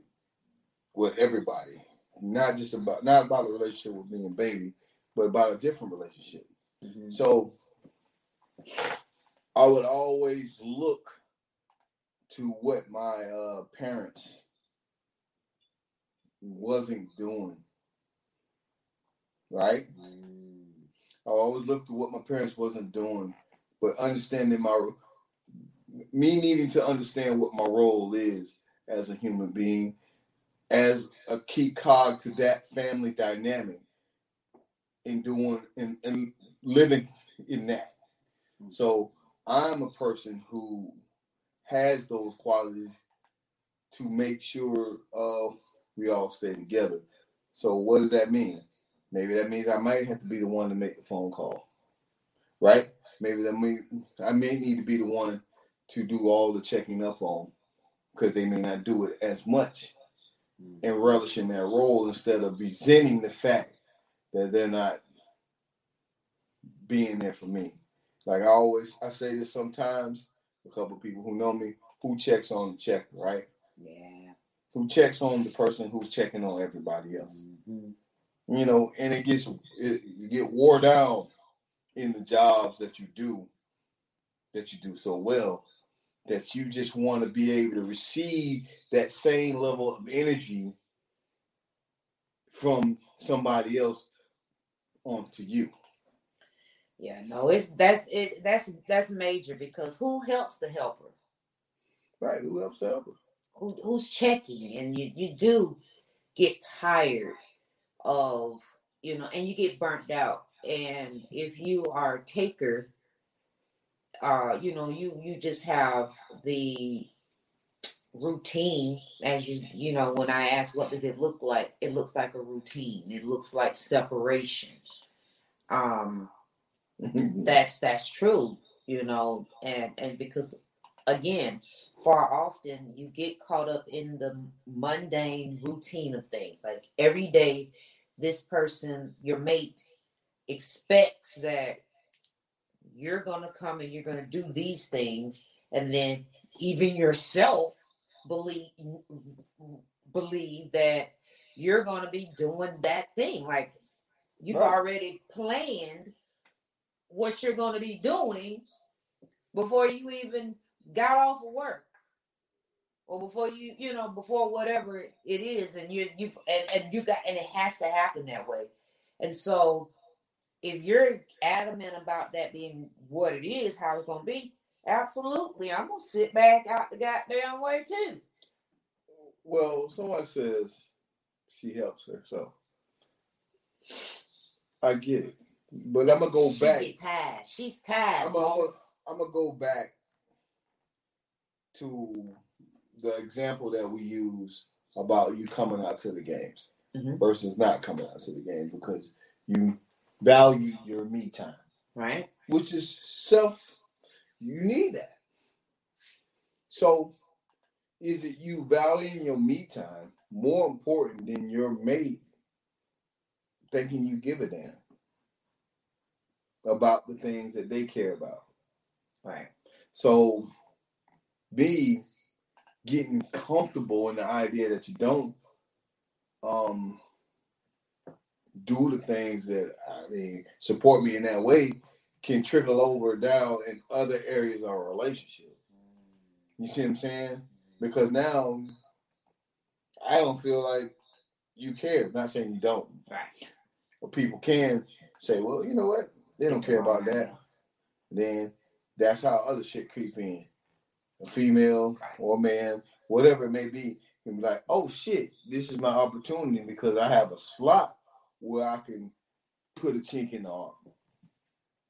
with everybody, not just about not about a relationship with me and baby, but about a different relationship. Mm-hmm. So I would always look to what my uh, parents wasn't doing. Right? I always looked to what my parents wasn't doing, but understanding my me needing to understand what my role is as a human being, as a key cog to that family dynamic, in doing and, and living in that. So I'm a person who has those qualities to make sure uh, we all stay together. So what does that mean? Maybe that means I might have to be the one to make the phone call, right? Maybe that may I may need to be the one to do all the checking up on because they may not do it as much and relish in that role instead of resenting the fact that they're not being there for me. Like I always, I say this sometimes. A couple people who know me, who checks on the checker, right? Yeah. Who checks on the person who's checking on everybody else? Mhm. You know, and it gets it, you get wore down in the jobs that you do, that you do so well, that you just want to be able to receive that same level of energy from somebody else onto you. Yeah, no, it's that's it that's that's major because who helps the helper? Right? Who helps the helper? Who who's checking? And you you do get tired of, you know, and you get burnt out. And if you are a taker, uh, you know, you you just have the routine as you you know when i ask what does it look like it looks like a routine it looks like separation um <laughs> that's that's true you know and and because again far often you get caught up in the mundane routine of things like every day this person your mate expects that you're going to come and you're going to do these things and then even yourself believe believe that you're going to be doing that thing like you've Right. already planned what you're going to be doing before you even got off of work. Or before you you know before whatever it is and you you and, and you got and it has to happen that way. And so if you're adamant about that being what it is how it's going to be absolutely i'm going to sit back out the goddamn way too. Well, someone says she helps her, so I get it. But I'm gonna go she back. get tired she's tired I'm gonna. I'm gonna go back to the example that we use about you coming out to the games Mhm. versus not coming out to the games because you value your me time, right which is self. You need that. So, is it you valuing your me time more important than your mate thinking you give a damn about the things that they care about? right So, B, getting comfortable in the idea that you don't um do the things that I mean support me in that way can trickle over down in other areas of our relationship. You see what I'm saying? Because now I don't feel like you care. not saying you don't. right But people can say, well, you know what? They don't care about that. Then that's how other shit creep in. A female or man, whatever it may be, can be like, oh shit, this is my opportunity because I have a slot where I can put a chink in the arm.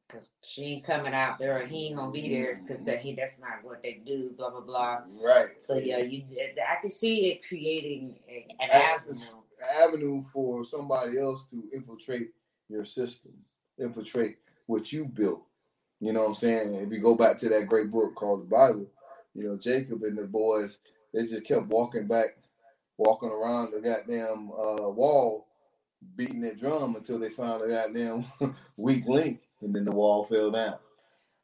Cause she ain't coming out there, or he ain't gonna be there, mm-hmm. cause that he that's not what they do. Blah blah blah. Right. So yeah, you I can see it creating a, an avenue. Avenue for somebody else to infiltrate your system, infiltrate what you built. You know what I'm saying? If you go back to that great book called the Bible, you know, Jacob and the boys, they just kept walking back, walking around the goddamn uh, wall, beating that drum until they found a goddamn <laughs> weak link, and then the wall fell down.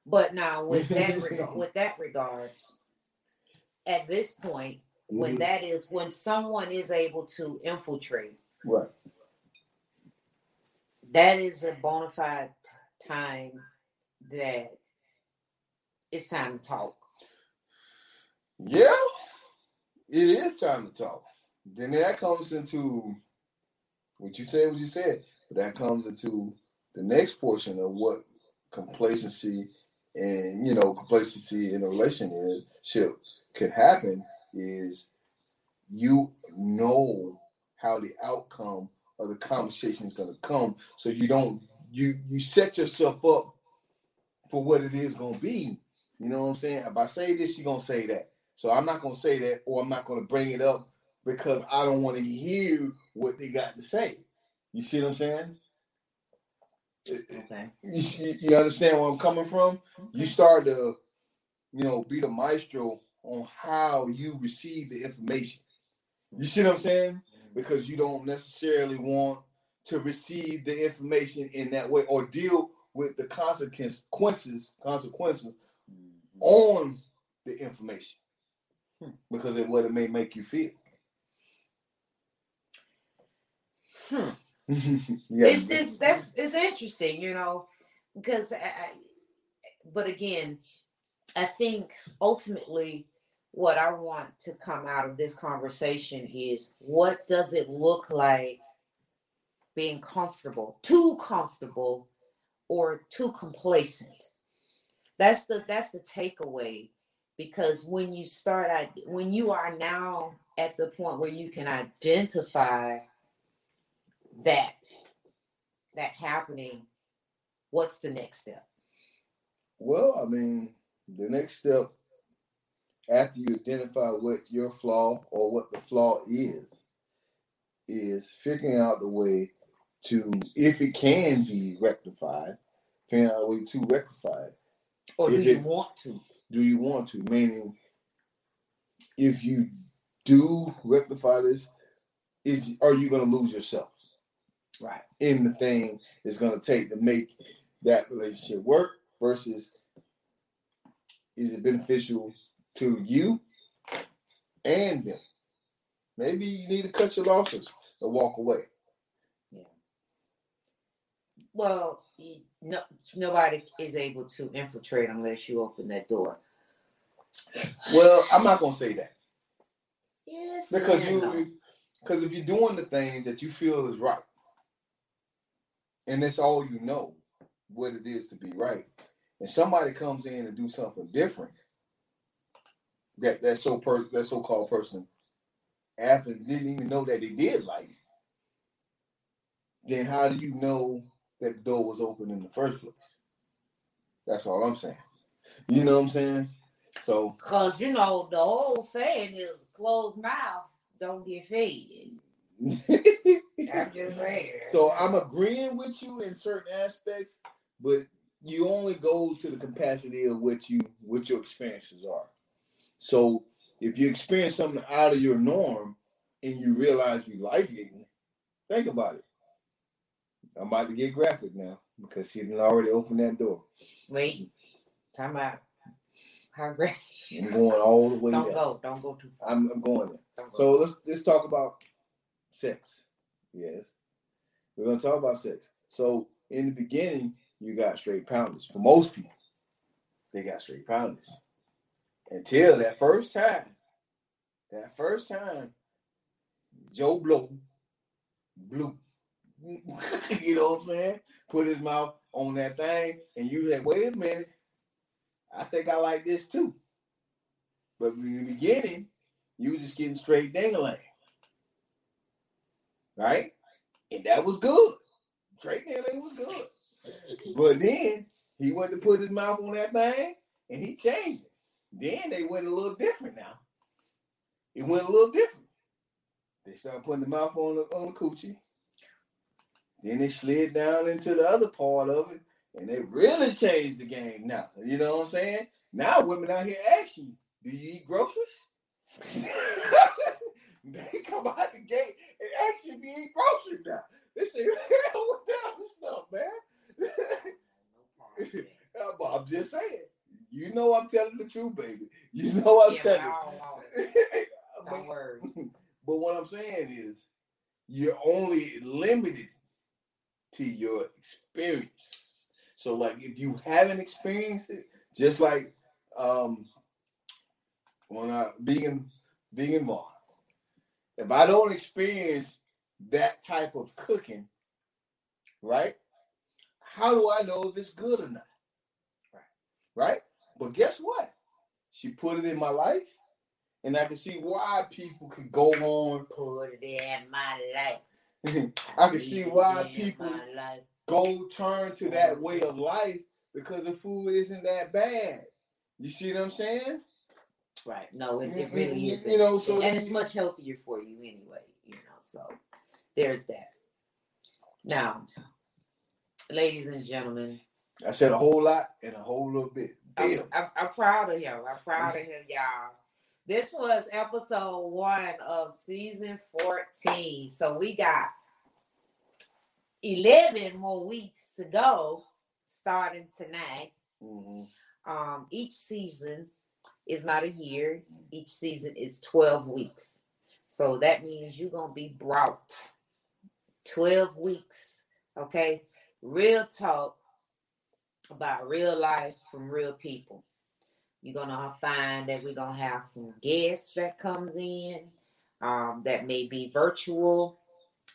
But now <laughs> with that reg- with that regards, at this point, when Mhm. that is when someone is able to infiltrate, Right. That is a bona fide time that it's time to talk. Yeah, it is time to talk. Then that comes into what you said, what you said. But that comes into the next portion of what complacency and you know complacency in a relationship could happen is you know how the outcome of the conversation is going to come, so you don't you you set yourself up for what it is going to be. You know what I'm saying? If I say this, you're gonna say that. So I'm not gonna say that, or I'm not gonna bring it up because I don't want to hear what they got to say. You see what I'm saying? Okay. You, see- you understand where I'm coming from? You start to, you know, be the maestro on how you receive the information. You see what I'm saying? Because you don't necessarily want to receive the information in that way or deal with the consequences consequences on the information because of what it may make you feel. Hmm. <laughs> yeah. It's it's that's it's interesting, you know, because I, I, but again, I think ultimately what I want to come out of this conversation is what does it look like being comfortable, too comfortable or too complacent. That's the that's the takeaway because when you start when you are now at the point where you can identify that that happening what's the next step Well, I mean, the next step after you identify what your flaw or what the flaw is, is figuring out the way to, if it can be rectified, figuring out a way to rectify it. or do If you it- want to Do you want to? Meaning, if you do rectify this, is are you going to lose yourself? right in the thing it's going to take to make that relationship work versus is it beneficial to you and them. Maybe you need to cut your losses and walk away. Well no nobody is able to infiltrate unless you open that door. Well i'm not going to say that. Yes because you because if you're doing the things that you feel is right and that's all you know what it is to be right and somebody comes in and do something different that that so per that so-called person after didn't even know that they did like it, then how do you know that the door was open in the first place that's all i'm saying you know what i'm saying so Cause you know the old saying is closed mouth don't get fed. <laughs> I'm just saying. So I'm agreeing with you in certain aspects, but you only go to the capacity of what you what your experiences are. So if you experience something out of your norm and you realize you like it, think about it. I'm about to get graphic now because she didn't already open that door. wait, time out. How graphic? I'm going all the way Don't there. go. Don't go too far. I'm, I'm going there. Go. So let's let's talk about sex. Yes. We're gonna talk about sex. So in the beginning, you got straight poundage. For most people, they got straight poundage. Until that first time. That first time, Joe Blow blew. <laughs> you know what I'm saying? Put his mouth on that thing, and you said, wait a minute. I think I like this too. But in the beginning, you was just getting straight dingling. Right? And that was good. Straight dingling was good. But then he went to put his mouth on that thing and he changed it. Then they went a little different now. It went a little different. They started putting the mouth on the on the coochie. Then they slid down into the other part of it, and they really changed the game now. You know what I'm saying? Now women out here ask you, do you eat groceries? <laughs> they come out the gate and ask you if you eat groceries now. They say, <laughs> what the hell stuff, man? <laughs> I'm just saying. You know I'm telling the truth, baby. You know I'm Yeah, telling. I don't want it. <laughs> but, Don't worry. <laughs> but what I'm saying is, you're only limited to your experience. So, like, if you haven't experienced it, just like um, when I vegan vegan bar, if I don't experience that type of cooking, right? How do I know if it's good or not? Right. Right. But guess what? She put it in my life, and I can see why people could go on. Put it in my life. <laughs> I can see why Put it in people go turn to that way of life because the food isn't that bad. You see what I'm saying? Right. No, it, it really is. you know, so and it's much healthier for you anyway, you know. So there's that. Now, ladies and gentlemen, I said a whole lot and a whole little bit. I'm, I'm, I'm proud of him. I'm proud of him, y'all. This was episode one of season 14. So we got 11 more weeks to go. starting tonight. hmm Um, each season is not a year. Each season is 12 weeks. So that means you're gonna be brought 12 weeks, okay? Real talk about real life from real people. You're gonna find that we're gonna have some guests that comes in um, that may be virtual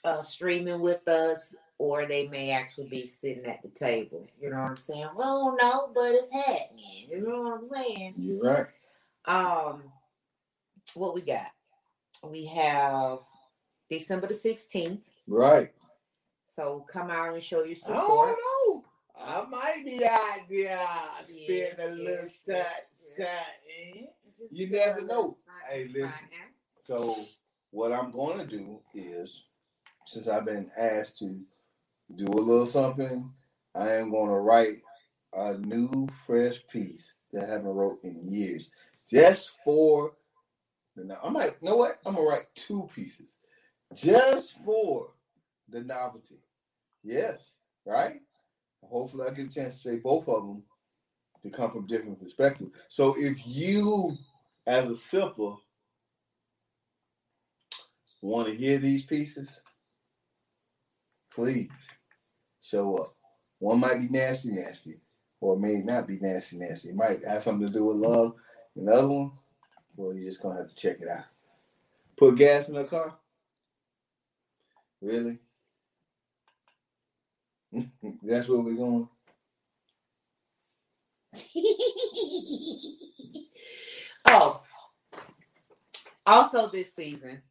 uh, streaming with us, or they may actually be sitting at the table. You know what I'm saying? Well, no, but it's happening. You know what I'm saying? You're right. Um, what we got? We have December the 16th. Right. So come out and show your I support. don't know. I might be out there spending Yes, a little yes, something, yes, something. Eh? You never know. Hey, listen. So what I'm gonna do is, since I've been asked to do a little something, I am gonna write a new fresh piece that I haven't wrote in years, just for the. no- I might. You know what? I'm gonna write two pieces, just for the novelty. Yes, right. Hopefully, I get a chance to say both of them to come from different perspectives. So if you, as a sipper, want to hear these pieces, please show up. One might be nasty, nasty, or may not be nasty, nasty. It might have something to do with love. Another one, well, you're just gonna have to check it out. Put gas in the car. Really? <laughs> That's where we're going. <laughs> oh, also this season.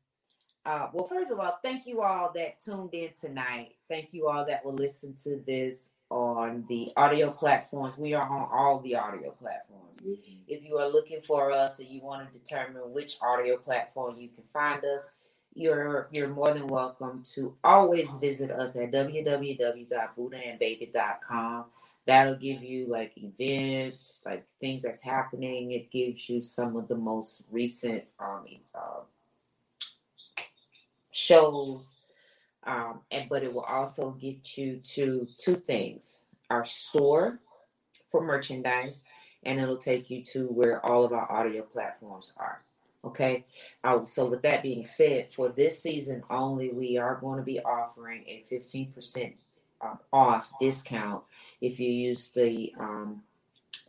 Uh, well, first of all, thank you all that tuned in tonight. Thank you all that will listen to this on the audio platforms. We are on all the audio platforms. If you are looking for us and you want to determine which audio platform you can find us, you're you're more than welcome to always visit us at www.buddhaandbabi.com. That'll give you like events, like things that's happening. It gives you some of the most recent um, uh, shows, um, and but it will also get you to two things: our store for merchandise, and it'll take you to where all of our audio platforms are. Okay. Uh, so with that being said, for this season only, we are going to be offering a 15% um, off discount if you use the, um,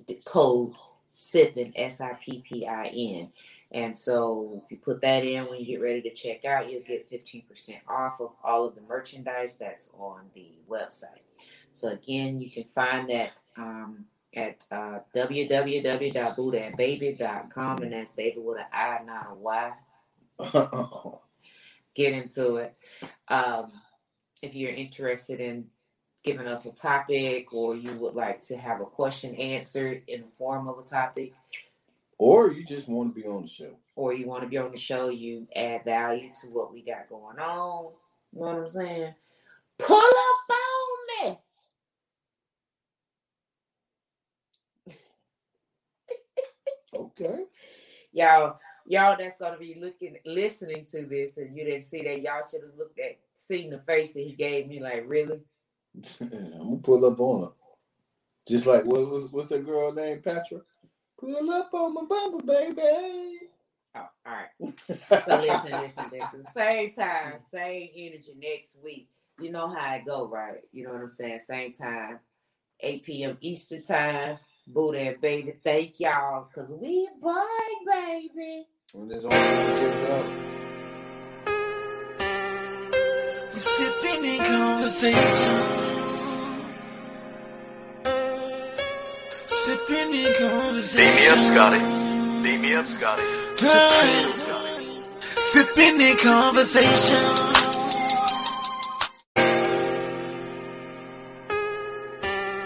the code SIPPIN, S-I-P-P-I-N. And so if you put that in when you get ready to check out, you'll get 15% off of all of the merchandise that's on the website. So again, you can find that um, at uh, www.buddhaandbabi.com, and that's baby with an I, not a Y. <laughs> Get into it. Um, if you're interested in giving us a topic or you would like to have a question answered in the form of a topic, or you just want to be on the show. or you want to be on the show, you add value to what we got going on. You know what I'm saying? Pull up on me. Okay. y'all y'all that's gonna be looking listening to this and you didn't see that y'all should have looked at seen the face that he gave me like really <laughs> I'm gonna pull up on him. Just like what was what's that girl named Patra? Pull up on my bumper, baby. oh, all right so listen listen listen same time same energy next week you know how it go right you know what i'm saying same time 8 p.m eastern time Buddha and baby thank y'all because we boy baby When there's only one giving up. We sipping in conversation. Sipping in conversation. Beat me up, Scotty. Beat me up, Scotty. Sipping in conversation.